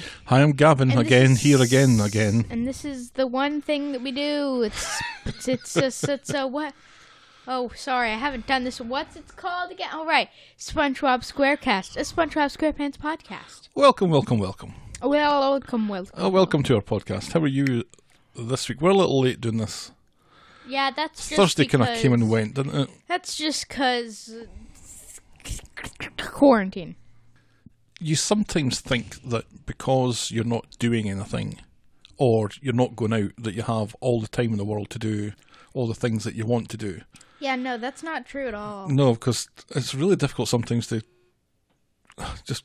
Kelly. Hi, I'm Gavin And again, is- here again, again. And this is the one thing that we do. It's it's it's it's, it's a what? Oh, sorry, I haven't done this. What's it called again? All right, SpongeBob SquareCast, a SpongeBob SquarePants podcast. Welcome, welcome, welcome. Well, welcome, welcome. Oh, welcome to our podcast. How are you this week? We're a little late doing this. Yeah, that's just Thursday kind of came and went, didn't it? That's just because quarantine. You sometimes think that because you're not doing anything or you're not going out, that you have all the time in the world to do all the things that you want to do. Yeah, no, that's not true at all. No, because it's really difficult sometimes to just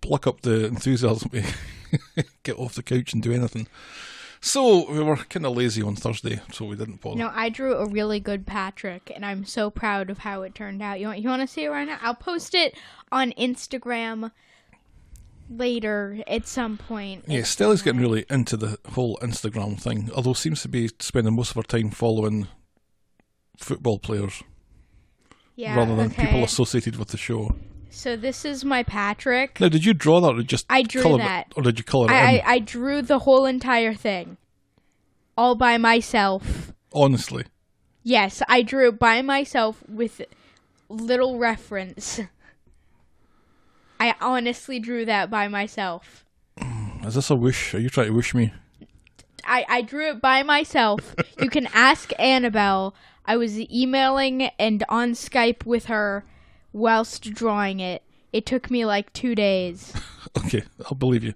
pluck up the enthusiasm to get off the couch and do anything. So we were kind of lazy on Thursday, so we didn't bother. No, I drew a really good Patrick, and I'm so proud of how it turned out. You want you want to see it right now? I'll post it on Instagram later at some point. Yeah, Stella's getting really into the whole Instagram thing, although seems to be spending most of her time following football players Yeah, rather than okay. people associated with the show. So this is my Patrick. Now, did you draw that, or just I drew that. it, or did you colour it I? I I drew the whole entire thing, all by myself. Honestly, Yes, I drew it by myself with little reference. I honestly drew that by myself. is this a wish? Are you trying to wish me? I, I drew it by myself. you can ask Annabelle. I was emailing and on Skype with her whilst drawing it. It took me like two days. Okay, I'll believe you.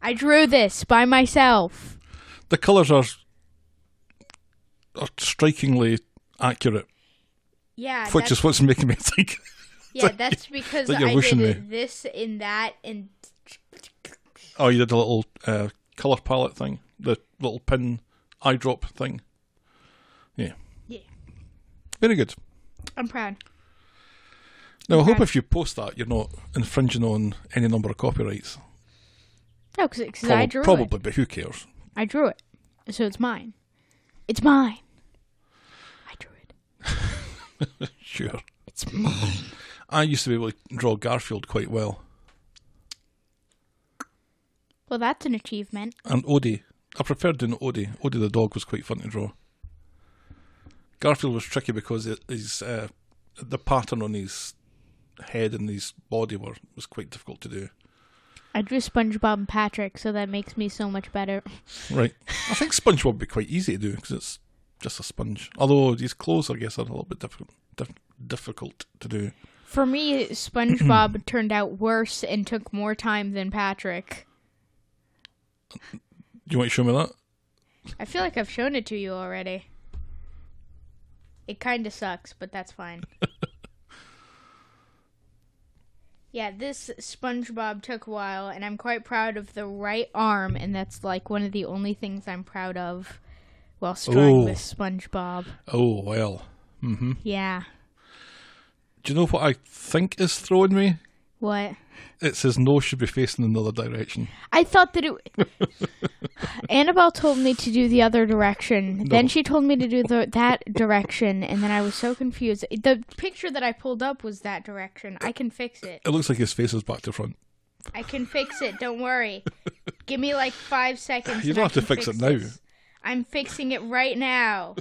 I drew this by myself. The colours are are strikingly accurate, Yeah, which is what's making me think. yeah, that's because like I did me. this in that and Oh, you did a little uh, colour palette thing, the little pin eyedrop thing. Yeah. Yeah. Very good. I'm proud. Now, I hope if you post that, you're not infringing on any number of copyrights. No, because I Prob- drew it. probably, but who cares? I drew it, so it's mine. It's mine. I drew it. Sure. It's mine. I used to be able to draw Garfield quite well, Well, that's an achievement. and Odie. I preferred doing Odie. Odie the dog was quite fun to draw. Garfield was tricky because his uh, the pattern on his head and his body were was quite difficult to do. I drew SpongeBob and Patrick, so that makes me so much better. Right. I think SpongeBob would be quite easy to do because it's just a sponge. Although his clothes, I guess, are a little bit difficult dif- difficult to do. For me, SpongeBob turned out worse and took more time than Patrick. Do you want to show me that? I feel like I've shown it to you already. It kind of sucks, but that's fine. yeah, this SpongeBob took a while, and I'm quite proud of the right arm, and that's like one of the only things I'm proud of while drawing Oh. this SpongeBob. Oh well. Mm-hmm. Yeah. Do you know what I think is throwing me? What? It says nose should be facing another direction. I thought that it. Annabelle told me to do the other direction. Then she told me to do the, that direction, and then I was so confused. The picture that I pulled up was that direction. I can fix it. It looks like his face is back to front. I can fix it. Don't worry. Give me like five seconds. You don't have to can fix it now. this. I'm fixing it right now.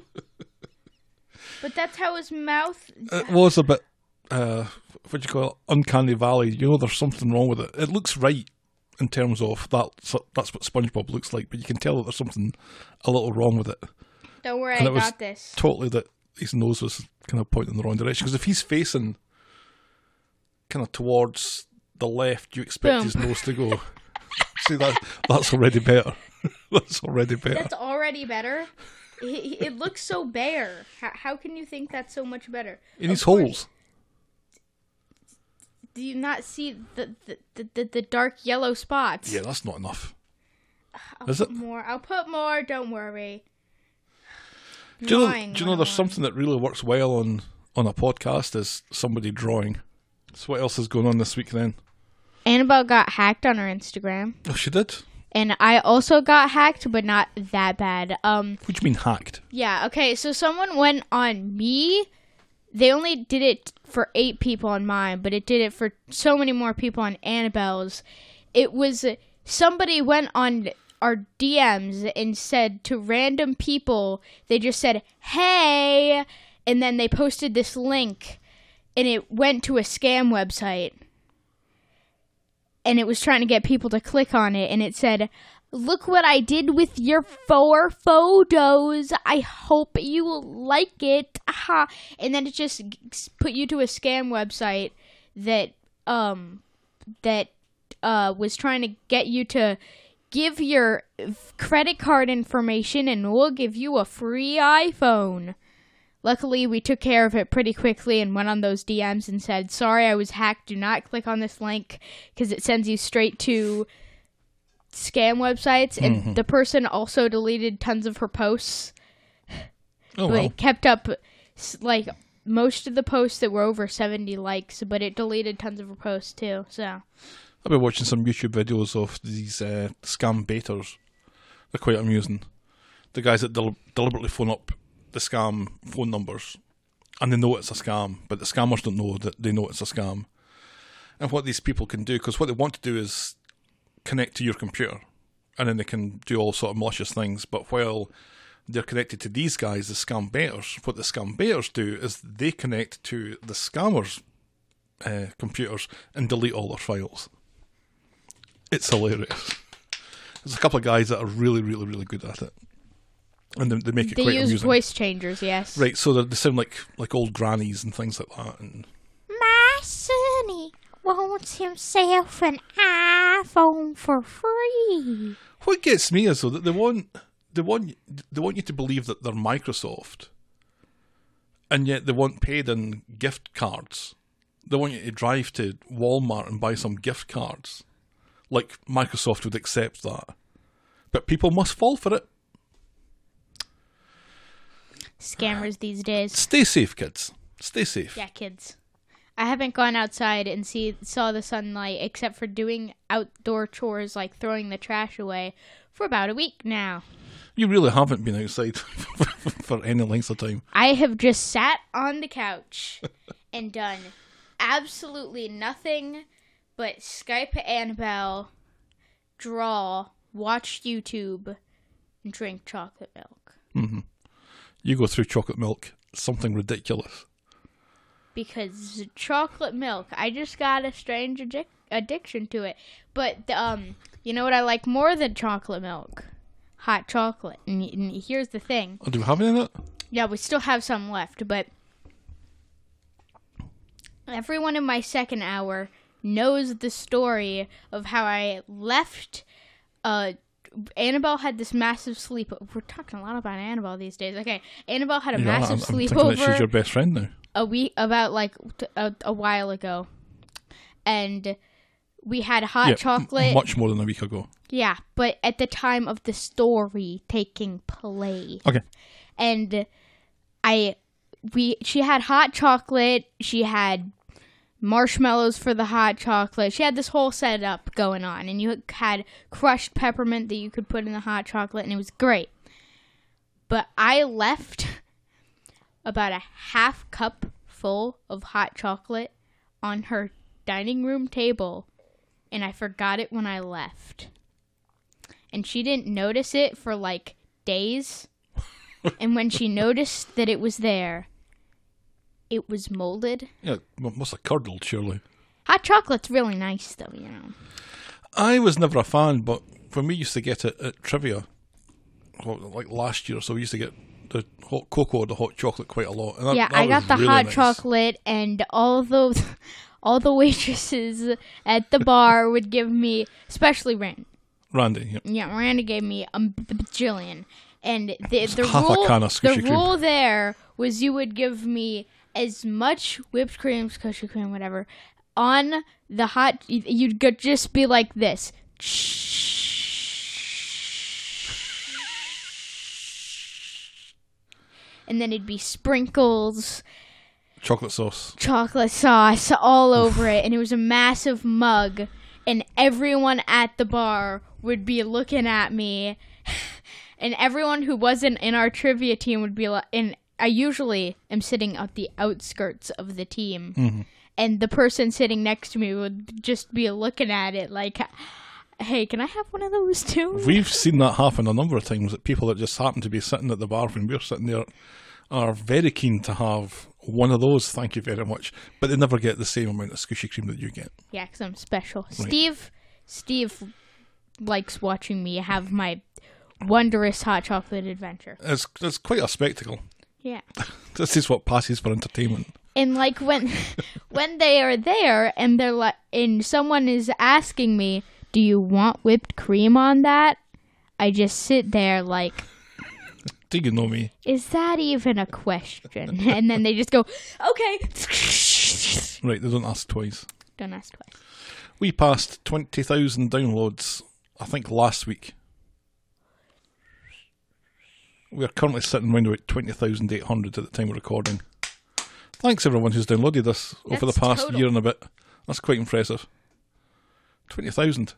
but that's how his mouth. It was a bit, uh, what do you call it, uncanny valley. You know, there's something wrong with it. It looks right in terms of that. That's what SpongeBob looks like, but you can tell that there's something a little wrong with it. Don't worry, And I got this. Totally that his nose was kind of pointing in the wrong direction. Because if he's facing kind of towards the left, you expect Boom. his nose to go. See that that's already better. that's already better. That's already better. It, it looks so bare. How, how can you think that's so much better? in his holes. Do you not see the the, the, the, the dark yellow spots? Yeah, that's not enough. I'll Is put it? more? I'll put more. Don't worry. Do you know? Do you know? There's something that really works well on on a podcast is somebody drawing. So what else is going on this week then? Annabelle got hacked on her Instagram, Oh, she did. and I also got hacked, but not that bad. Um, What do you mean hacked? yeah. Okay, so someone went on me, they only did it for eight people on mine, but it did it for so many more people on Annabelle's. It was somebody went on our DMs and said to random people, they just said, hey, and then they posted this link and it went to a scam website. And it was trying to get people to click on it, and it said, Look what I did with your four photos. I hope you like it. Aha. And then it just put you to a scam website that um that uh was trying to get you to give your credit card information and we'll give you a free iPhone. Luckily, we took care of it pretty quickly and went on those DMs and said, "Sorry, I was hacked. Do not click on this link because it sends you straight to scam websites." And Mm-hmm. the person also deleted tons of her posts. Oh, But well. kept up like most of the posts that were over 70 likes, but it deleted tons of her posts too. So, I've been watching some YouTube videos of these uh, scam baiters. They're quite amusing. The guys that del- deliberately phone up the scam phone numbers and they know it's a scam, but the scammers don't know that they know it's a scam. And what these people can do, because what they want to do is connect to your computer and then they can do all sort of malicious things. But while they're connected to these guys, the scam baiters, what the scam baiters do is they connect to the scammers' uh, computers and delete all their files. It's hilarious. There's a couple of guys that are really, really, really good at it, and they, they make it they quite use amusing. voice changers, yes. Right, so they- they sound like like old grannies and things like that. And My sonny wants himself an iPhone for free. what gets me is though that they want they want they want you to believe that they're Microsoft, and yet they want paid in gift cards. They want you to drive to Walmart and buy some gift cards, like Microsoft would accept that, but people must fall for it. Scammers these days. Stay safe, kids. Stay safe. Yeah, kids. I haven't gone outside and see saw the sunlight except for doing outdoor chores like throwing the trash away for about a week now. You really haven't been outside for any length of time. I have just sat on the couch and done absolutely nothing but Skype Annabelle, draw, watch YouTube, and drink chocolate milk. Mm-hmm. You go through chocolate milk, something ridiculous. Because chocolate milk i just got a strange addic- addiction to it but um you know what i like more than chocolate milk hot chocolate and, and here's the thing Oh, do we have any of that? yeah we still have some left but everyone in my second hour knows the story of how i left uh Annabelle had this massive sleep. We're talking a lot about Annabelle these days. Okay, Annabelle had a Yeah, I'm, massive I'm thinking that she's your best friend now. A week about like a while ago. And we had hot Yeah, chocolate. much more than a week ago. yeah but at the time of the story taking place Okay. and i we she had hot chocolate. She had marshmallows for the hot chocolate. She had this whole setup going on. And you had crushed peppermint that you could put in the hot chocolate and it was great. But i left about a half cup full of hot chocolate on her dining room table and I forgot it when I left. And she didn't notice it for like days. and when she noticed that it was there, it was molded. Yeah, must have curdled, surely. Hot chocolate's really nice though, you know. I was never a fan, but when we used to get it at trivia, like last year, or so we used to get the hot cocoa, the hot chocolate quite a lot. That, yeah, that I got the really hot nice. chocolate and all those all the waitresses at the bar would give me especially Rand. Randy, yeah. Yeah, Miranda gave me a bajillion, and the the half a rule can of the Cream. rule there was you would give me as much whipped cream, squishy cream, whatever, on the hot. You'd just be like this. And then it'd be sprinkles, chocolate sauce. chocolate sauce all over it, and it was a massive mug, and everyone at the bar would be looking at me, and everyone who wasn't in our trivia team would be like, and I usually am sitting at the outskirts of the team, mm-hmm. and the person sitting next to me would just be looking at it like, "Hey, can I have one of those too?" We've seen that happen a number of times that people that just happen to be sitting at the bar when we're sitting there are very keen to have one of those, thank you very much, but they never get the same amount of squishy cream that you get. Yeah, because I'm special. Steve, Steve likes watching me have my wondrous hot chocolate adventure. It's, it's quite a spectacle. Yeah. This is what passes for entertainment. and like when when they are there and they're like and someone is asking me do you want whipped cream on that i just sit there like Do you know me? is that even a question and then they just go okay Right, they don't ask twice. don't ask twice We passed 20,000 downloads, I think, last week. We're currently sitting around about 20,800 at the time of recording. Thanks everyone who's downloaded this over the past total. year and a bit. That's quite impressive. 20,000.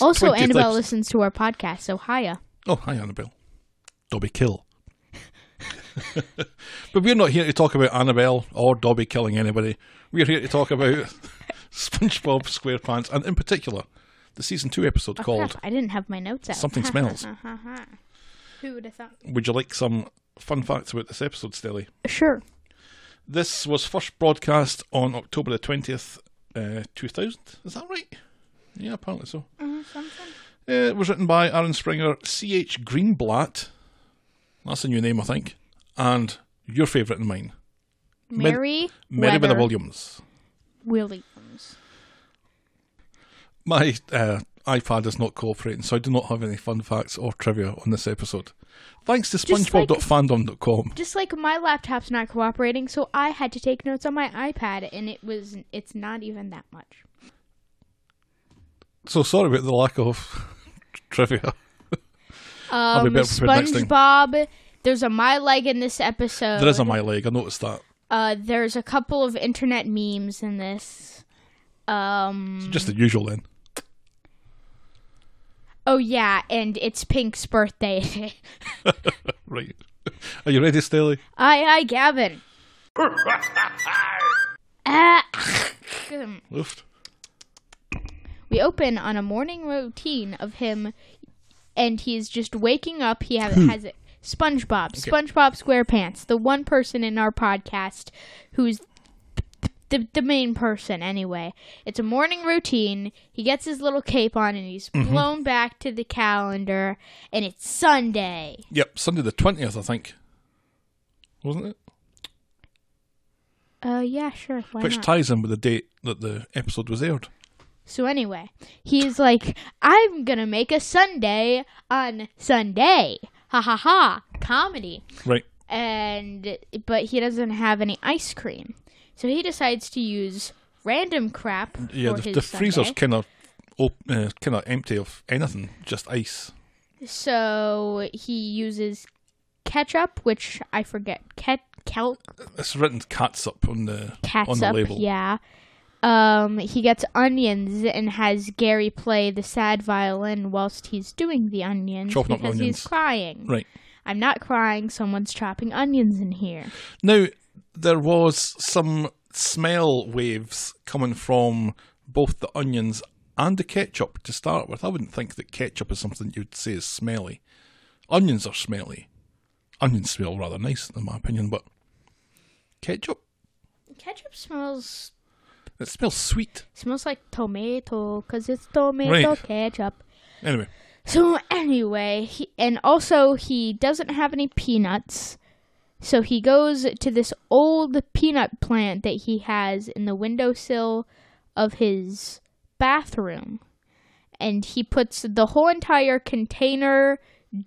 Also 20,000. annabelle listens to our podcast so hiya Oh, hi Annabelle. Dobby Kill. but we're not here to talk about Annabelle or Dobby killing anybody. We're here to talk about SpongeBob SquarePants and in particular the season two episode called Crap, i didn't have my notes out Something Smells. who would have thought Would you like some fun facts about this episode, Stelly? sure This was first broadcast on October the 20th, uh, 2000. Is that right? Yeah, apparently so. uh, something Uh, it was written by Aaron Springer, C.H. Greenblatt. That's a new name, I think. And your favourite and mine, Med- mary Merriwether Weather Williams. williams My uh, iPad is not cooperating, so I do not have any fun facts or trivia on this episode. Thanks to Just like- SpongeBob.fandom.com. just like my laptop's not cooperating, so I had to take notes on my iPad, and it was it's not even that much. So sorry about the lack of trivia. Um, better prepared next. SpongeBob. There's a my leg in this episode. There is a my leg, I noticed that. Uh, there's a couple of internet memes in this. Um. Just the usual then. Oh yeah, and it's Pink's birthday. Right. Are you ready, Stelly? aye, aye, Gavin. Ah. Oof. We open on a morning routine of him and he's just waking up he have, has it spongebob spongebob squarepants the one person in our podcast who's the, the main person anyway it's a morning routine he gets his little cape on and he's blown back to the calendar and it's sunday Yep, Sunday the 20th, I think. Wasn't it? uh yeah sure why Which not? ties in with the date that the episode was aired. So anyway, he's like, I'm gonna make a sundae on Sunday. Ha ha ha. Comedy. Right. And but he doesn't have any ice cream. So he decides to use random crap Yeah, for the, the freezer's kind of op- uh, kind of empty of anything, just ice. So he uses ketchup, which I forget. Ket kel It's written catsup on the on the label. yeah. Um, he gets onions and has Gary play the sad violin whilst he's doing the onions Chopping up because onions. he's crying. Right. I'm not crying. Someone's chopping onions in here. Now, there was some smell waves coming from both the onions and the ketchup to start with. I wouldn't think that ketchup is something you'd say is smelly. Onions are smelly. Onions smell rather nice, in my opinion, but ketchup, Ketchup smells it smells sweet. smells like tomato because it's tomato Right. ketchup. Anyway, So anyway, he, and also he doesn't have any peanuts. So he goes to this old peanut plant that he has in the windowsill of his bathroom. And he puts the whole entire container,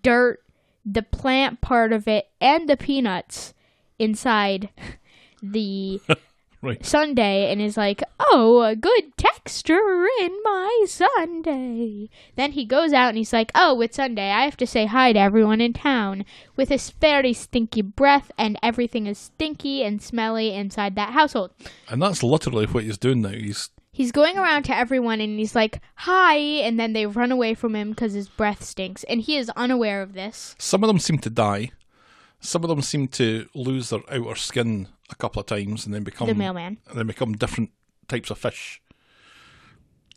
dirt, the plant part of it, and the peanuts inside the right. sundae and is like, "Oh, a good texture in my sundae." Then he goes out and he's like, "Oh, it's Sunday. I have to say hi to everyone in town." With his very stinky breath and everything is stinky and smelly inside that household. And that's literally what he's doing now. He's He's going around to everyone and he's like, "Hi," and then they run away from him cuz his breath stinks and he is unaware of this. some of them seem to die. Some of them seem to lose their outer skin a couple of times and then become The mailman. and then become different types of fish.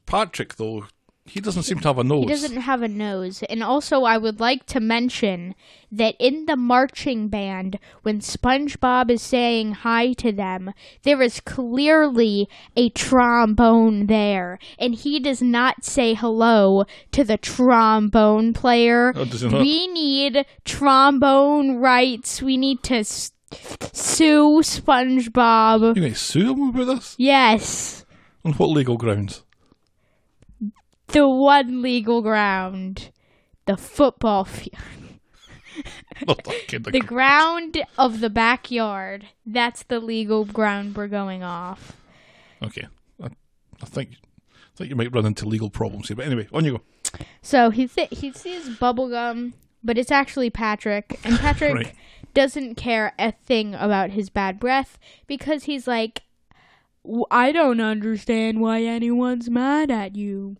Patrick, though, he doesn't seem to have a nose. He doesn't have a nose. And also, I would like to mention that in the marching band, when SpongeBob is saying hi to them, there is clearly a trombone there. And he does not say hello to the trombone player. Oh, does he not? We need trombone rights. We need to s- sue SpongeBob. You going to sue him about this? Yes. On what legal grounds? The one legal ground. The football field. Not that kind of The ground of the backyard. That's the legal ground we're going off. Okay, I, I think I think you might run into legal problems here. But anyway, on you go. So he th- he sees bubblegum, but it's actually Patrick, and Patrick Right. Doesn't care a thing about his bad breath because he's like, I don't understand why anyone's mad at you.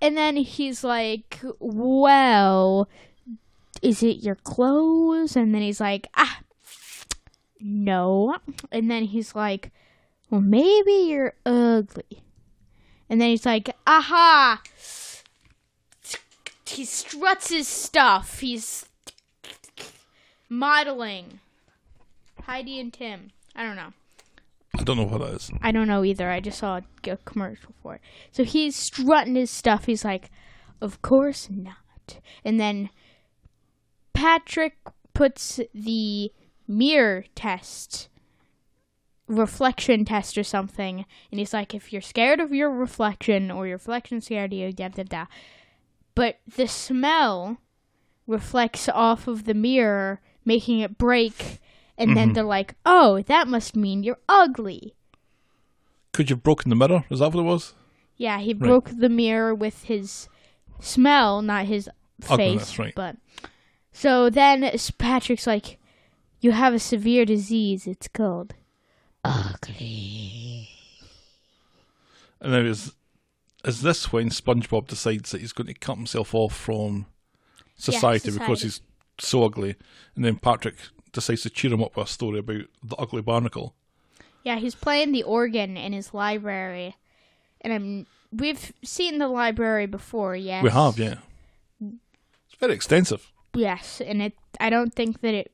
And then he's like, Well, is it your clothes? And then he's like, Ah, no. And then he's like, Well, maybe you're ugly. And then he's like, Aha! He struts his stuff. He's modeling. Heidi and Tim. I don't know. I don't know what that is. I don't know either. I just saw a, commercial for it. So he's strutting his stuff. He's like, "Of course not." And then Patrick puts the mirror test, reflection test or something, and he's like, "If you're scared of your reflection or your reflection scared of you, da da da." But the smell reflects off of the mirror, making it break. And then mm-hmm. they're like, "Oh, that must mean you're ugly." Could you have broken the mirror? Is that what it was? Yeah, he broke the mirror with his smell, not his Ugliness, face. right. But so then Patrick's like, "You have a severe disease. It's called ugly." And then is is this when SpongeBob decides that he's going to cut himself off from society, because society. he's so ugly, and then Patrick decides to cheer him up with a story about the ugly barnacle. Yeah, he's playing the organ in his library, and I'm. We've seen the library before. Yes, We have, yeah. It's very extensive. Yes, and it. I don't think that it.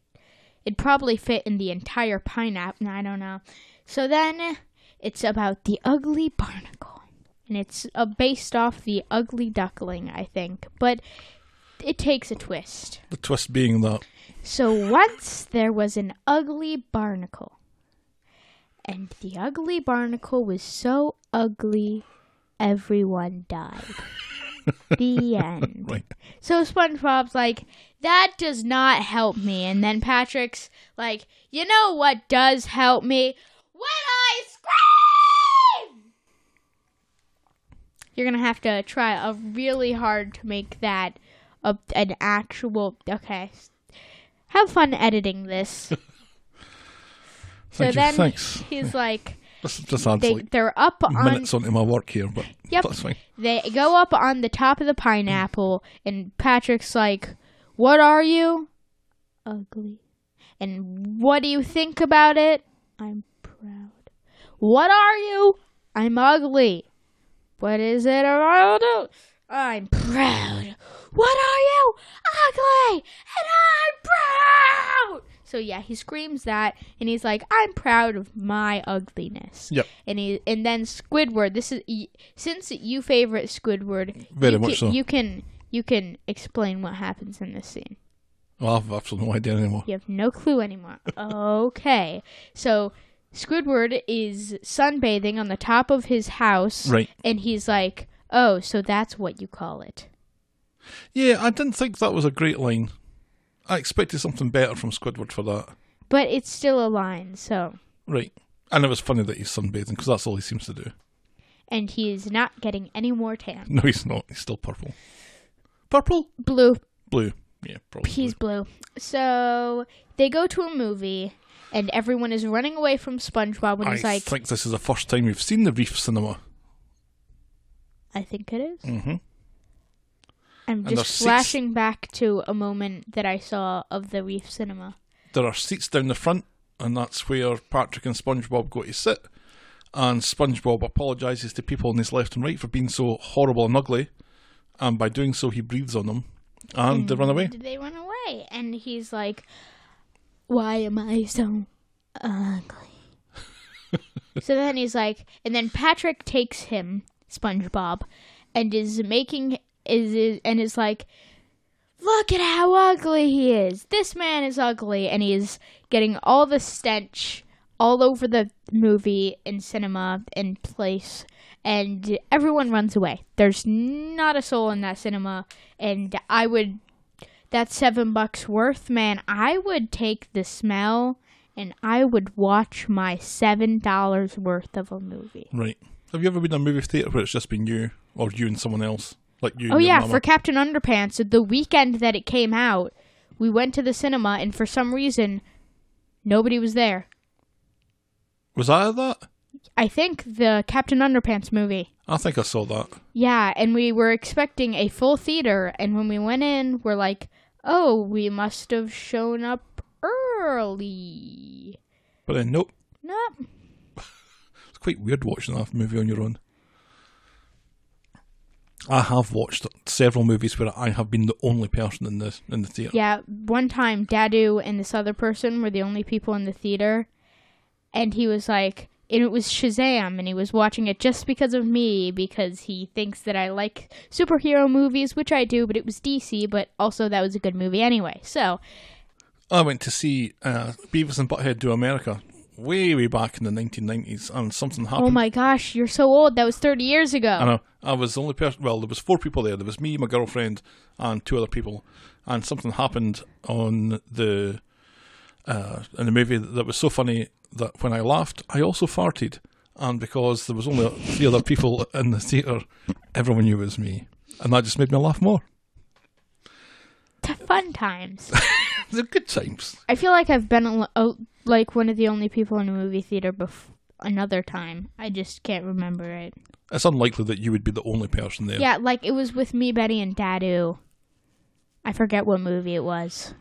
It'd probably fit in the entire pineapple. I don't know. So then, it's about the ugly barnacle, and it's uh, based off the ugly duckling, I think. But it takes a twist. The twist being that So once there was an ugly barnacle, and the ugly barnacle was so ugly, everyone died. the end. right. So SpongeBob's like, that does not help me. And then Patrick's like, you know what does help me? When I scream! You're going to have to try a really hard to make that a, an actual. Okay. Have fun editing this. Thank so you. then Thanks. he's like, This just adds they, like they're up on minutes onto my work here, but Yep. that's fine. They go up on the top of the pineapple, and Patrick's like, What are you? Ugly. And what do you think about it? I'm proud. What are you? I'm ugly. What is it about it? I'm proud. What are you? Ugly. And I'm proud. So yeah, he screams that, and he's like, "I'm proud of my ugliness." Yep. And he and then Squidward. This is since you favorite Squidward. Very you much can, so. You can you can explain what happens in this scene. Well, I've absolutely no idea anymore. You have no clue anymore. okay. So Squidward is sunbathing on the top of his house. Right. And he's like, Oh, so that's what you call it. Yeah, I didn't think that was a great line. I expected something better from Squidward for that. But it's still a line, so. Right. And it was funny that he's sunbathing because that's all he seems to do. And he's not getting any more tan. No, he's not. He's still purple. Purple? Blue. Blue. Yeah, probably. He's blue. So they go to a movie, and everyone is running away from SpongeBob when I he's like, I think this is the first time we've seen the Reef Cinema. I think it is. Mm-hmm. I'm just flashing back to a moment that I saw of the Reef Cinema. there are seats down the front, and that's where Patrick and SpongeBob go to sit. And SpongeBob apologises to people on his left and right for being so horrible and ugly, and by doing so, he breathes on them, and they run away. Did they run away? And he's like, "Why am I so ugly?" so then he's like, and then Patrick takes him, SpongeBob, and is making is, is and is like, "Look at how ugly he is. This man is ugly," and he is getting all the stench all over the movie and cinema and place and everyone runs away. There's not a soul in that cinema, and I would. That's seven bucks worth, man. I would take the smell, and I would watch my seven dollars worth of a movie. Right. Have you ever been in a movie theatre where it's just been you, or you and someone else? Like you Oh yeah, mama? for Captain Underpants, the weekend that it came out, we went to the cinema, and for some reason, nobody was there. Was I at that? I think the Captain Underpants movie. I think I saw that. Yeah, and we were expecting a full theater, and when we went in, we're like, "Oh, we must have shown up early." But then, nope. Nope. It's quite weird watching that movie on your own. I have watched several movies where I have been the only person in the in the theatre. Yeah, one time, Dadu and this other person were the only people in the theater, and he was like, and it was Shazam, and he was watching it just because of me because he thinks that I like superhero movies, which I do, but it was DC, but also that was a good movie anyway. So I went to see uh, Beavis and Butthead Do America way, way back in the 1990s, and something happened. Oh my gosh, you're so old. That was 30 years ago. I know. I was the only person. Well, there was four people there. There was me, my girlfriend, and two other people. And something happened on the uh, in the movie that was so funny that when I laughed, I also farted. And because there was only three other people in the theatre, everyone knew it was me, and that just made me laugh more. T- Fun times. They're good times. I feel like I've been a, a, like one of the only people in a movie theater bef- another time. I just can't remember it. It's unlikely that you would be the only person there. Yeah, like it was with me, Betty, and Dadu. I forget what movie it was.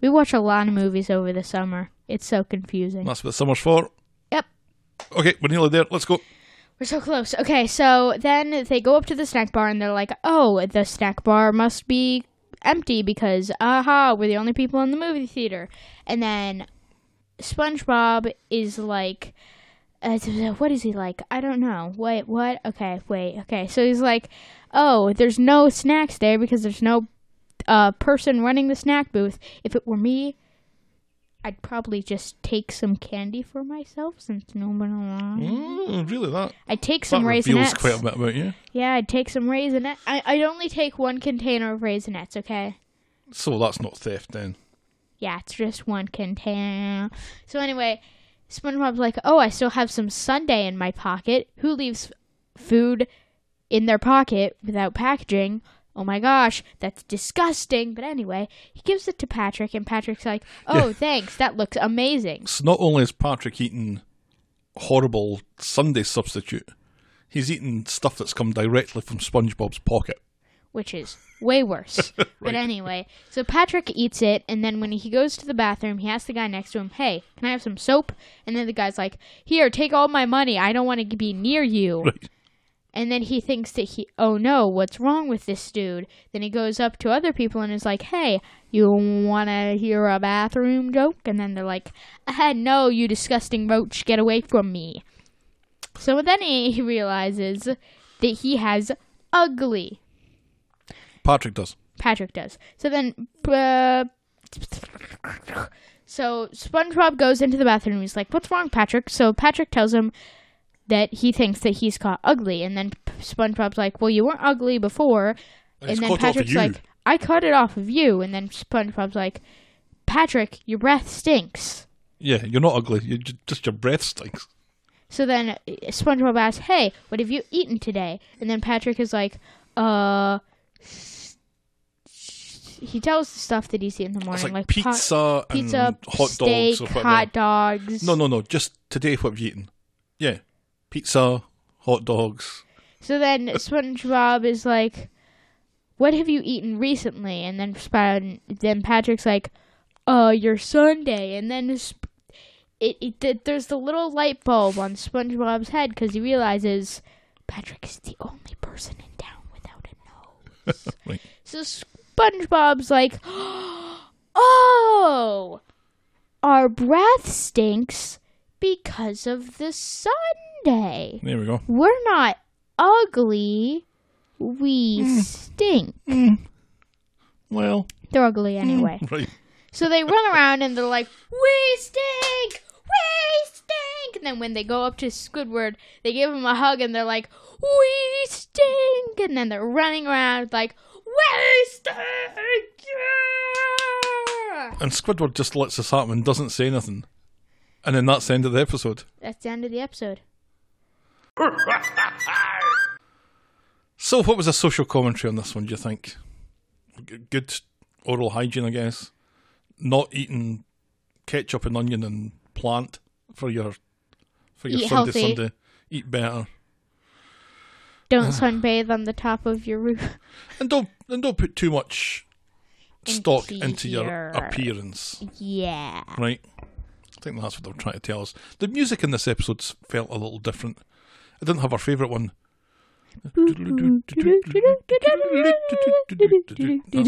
We watch a lot of movies over the summer. It's so confusing. That's what summer's for. Yep. Okay, we're nearly there. Let's go. We're so close. Okay, so then they go up to the snack bar and they're like, "Oh, the snack bar must be empty because aha, we're the only people in the movie theater." And then SpongeBob is like, uh, "What is he like? I don't know. Wait, what? Okay, wait. Okay, so he's like, "Oh, there's no snacks there because there's no uh, person running the snack booth. If it were me." I'd probably just take some candy for myself since no one around. Mm, really, that I'd take some that raisinets. quite a bit about you. Yeah, I'd take some raisinets. I, I'd only take one container of raisinets, okay? So that's not theft then. Yeah, it's just one container. So anyway, SpongeBob's like, oh, I still have some sundae in my pocket. Who leaves food in their pocket without packaging? Oh my gosh, that's disgusting. But anyway, he gives it to Patrick, and Patrick's like, oh, Yeah. thanks. That looks amazing. So not only is Patrick eating horrible sundae substitute, he's eating stuff that's come directly from SpongeBob's pocket. Which is way worse. But anyway, so Patrick eats it, and then when he goes to the bathroom, he asks the guy next to him, "Hey, can I have some soap?" And then the guy's like, "Here, take all my money. I don't want to be near you." Right. And then he thinks that he, oh no, what's wrong with this dude? Then he goes up to other people and is like, "Hey, you want to hear a bathroom joke?" And then they're like, "Ah, no, you disgusting roach, get away from me." So then he, he realizes that he has ugly. Patrick does. Patrick does. So then, uh, so SpongeBob goes into the bathroom. He's like, "What's wrong, Patrick?" So Patrick tells him that he thinks that he's caught ugly, and then SpongeBob's like, "Well, you weren't ugly before," and It's then caught off of Patrick's like, "I cut it off of you," and then SpongeBob's like, "Patrick, your breath stinks." Yeah, you're not ugly. You ju- just your breath stinks. So then uh, SpongeBob asks, "Hey, what have you eaten today?" And then Patrick is like, "Uh." He tells the stuff that he's eaten in the morning, like, like pot- pizza, pizza, and hot steak, dogs hot dogs. No, no, no. Just today, what have you eaten? Yeah, pizza, hot dogs. So then SpongeBob is like, "What have you eaten recently?" And then then Patrick's like, uh, your sundae, and then sp- it, it, th- there's the little light bulb on SpongeBob's head because he realizes Patrick is the only person in town without a nose. Right. So SpongeBob's like, oh, our breath stinks because of the sundae. There we go. We're not ugly. We hmm. stink. Hmm. Well, They're ugly hmm. anyway. right. So they run around and they're like, "We stink, we stink." And then when they go up to Squidward, they give him a hug and they're like, "We stink." And then they're running around like, "We stink." Yeah! And Squidward just lets this happen and doesn't say anything. And then that's the end of the episode. That's the end of the episode. So, what was the social commentary on this one, do you think? Good oral hygiene, I guess. Not eating ketchup and onion and plant for your for your Eat Sunday healthy. sundae. Eat better. Don't sunbathe on the top of your roof. And don't and don't put too much stock Into into your appearance. Yeah. Right? I think that's what they're trying to tell us. The music in this episode felt a little different. I didn't have our favourite one. That's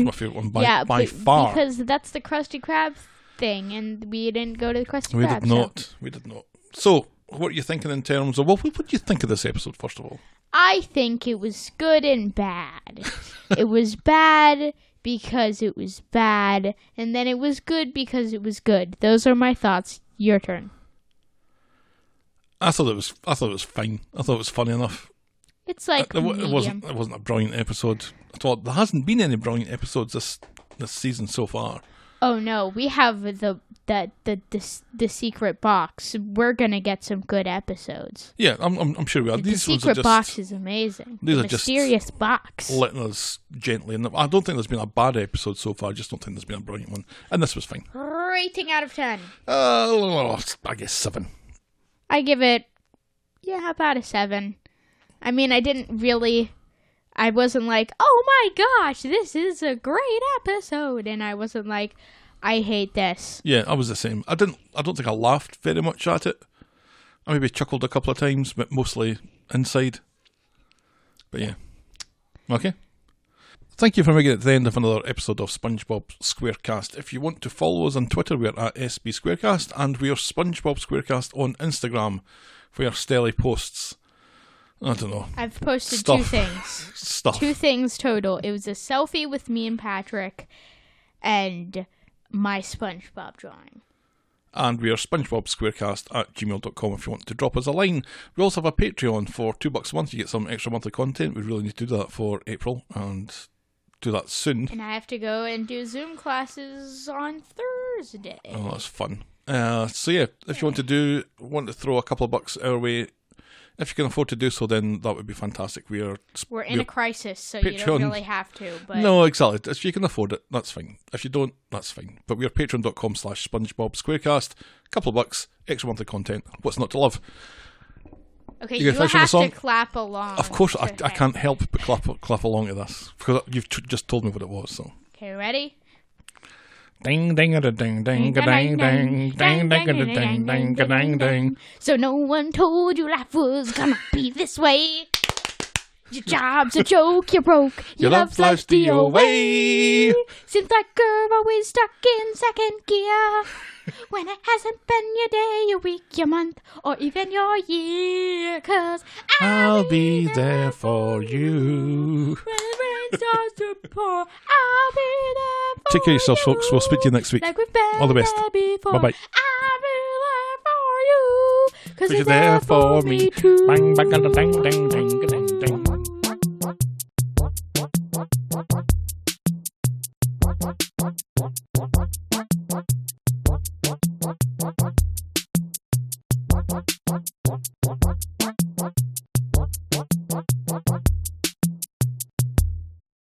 my favourite one by, yeah, by far. because that's the Krusty Krab thing, and we didn't go to the Krusty Krab. We did so- not. We did not. So, what are you thinking in terms of? Well, what, do you think of this episode first of all? I think it was good and bad. it was bad because it was bad, and then it was good because it was good. Those are my thoughts. Your turn. I thought it was. I thought it was fine. I thought it was funny enough. It's like uh, it, it wasn't. It wasn't a brilliant episode. I thought there hasn't been any brilliant episodes this this season so far. Oh no, we have the the the the, the secret box. We're gonna get some good episodes. Yeah, I'm. I'm, I'm sure we are. The These are secret just box is amazing. these the are just mysterious box. letting us gently. And I don't think there's been a bad episode so far. I just don't think there's been a brilliant one. And this was fine. Rating out of ten. Uh, I guess seven. I give it, yeah, about a seven. I mean, I didn't really, I wasn't like, oh my gosh, this is a great episode, and I wasn't like, I hate this. Yeah, I was the same. I didn't. I don't think I laughed very much at it. I maybe chuckled a couple of times, but mostly inside. But yeah, okay. Thank you for making it to the end of another episode of SpongeBob Squarecast. If you want to follow us on Twitter, we're at SB Squarecast, and we're SpongeBob Squarecast on Instagram for your stelly posts. I don't know I've posted Stuff. two things. stuff. Two things total. It was a selfie with me and Patrick, and my SpongeBob drawing. and we are SpongeBob Squarecast at gmail.com if you want to drop us a line. We also have a Patreon for two bucks a month. You get some extra monthly content. We really need to do that for April and do that soon. And I have to go and do Zoom classes on Thursday. Oh, that's fun. Uh, so yeah, if you want to do, want to throw a couple of bucks our way, if you can afford to do so, then that would be fantastic. We are We're in a we're- crisis, so you don't really have to. But no, exactly. If you can afford it, that's fine. If you don't, that's fine. But we're patreon.com slash SpongeBob Squarecast. A couple of bucks, extra monthly content. What's not to love? okay, You you, gonna finish on the have song? to clap along. Of course, I, I can't help but clap clap along to this because you've t- just told me what it was. So Okay, ready? Ding ding a ding ding a ding ding ding ding ding a ding ding a ding ding. So no one told you life was gonna be this way. Your job's a joke, you're broke. Your, Your love's love life's DOA. Seems like you're always stuck in second gear. when it hasn't been your day, your week, your month, or even your year. Cause I'll, I'll be there for you. When the rain starts to pour, I'll be there for Take care of yourselves, you. folks. We'll speak to you next week. Like All the best. Be there for you. Cause Cause you're there for me too. Bang bang Bye.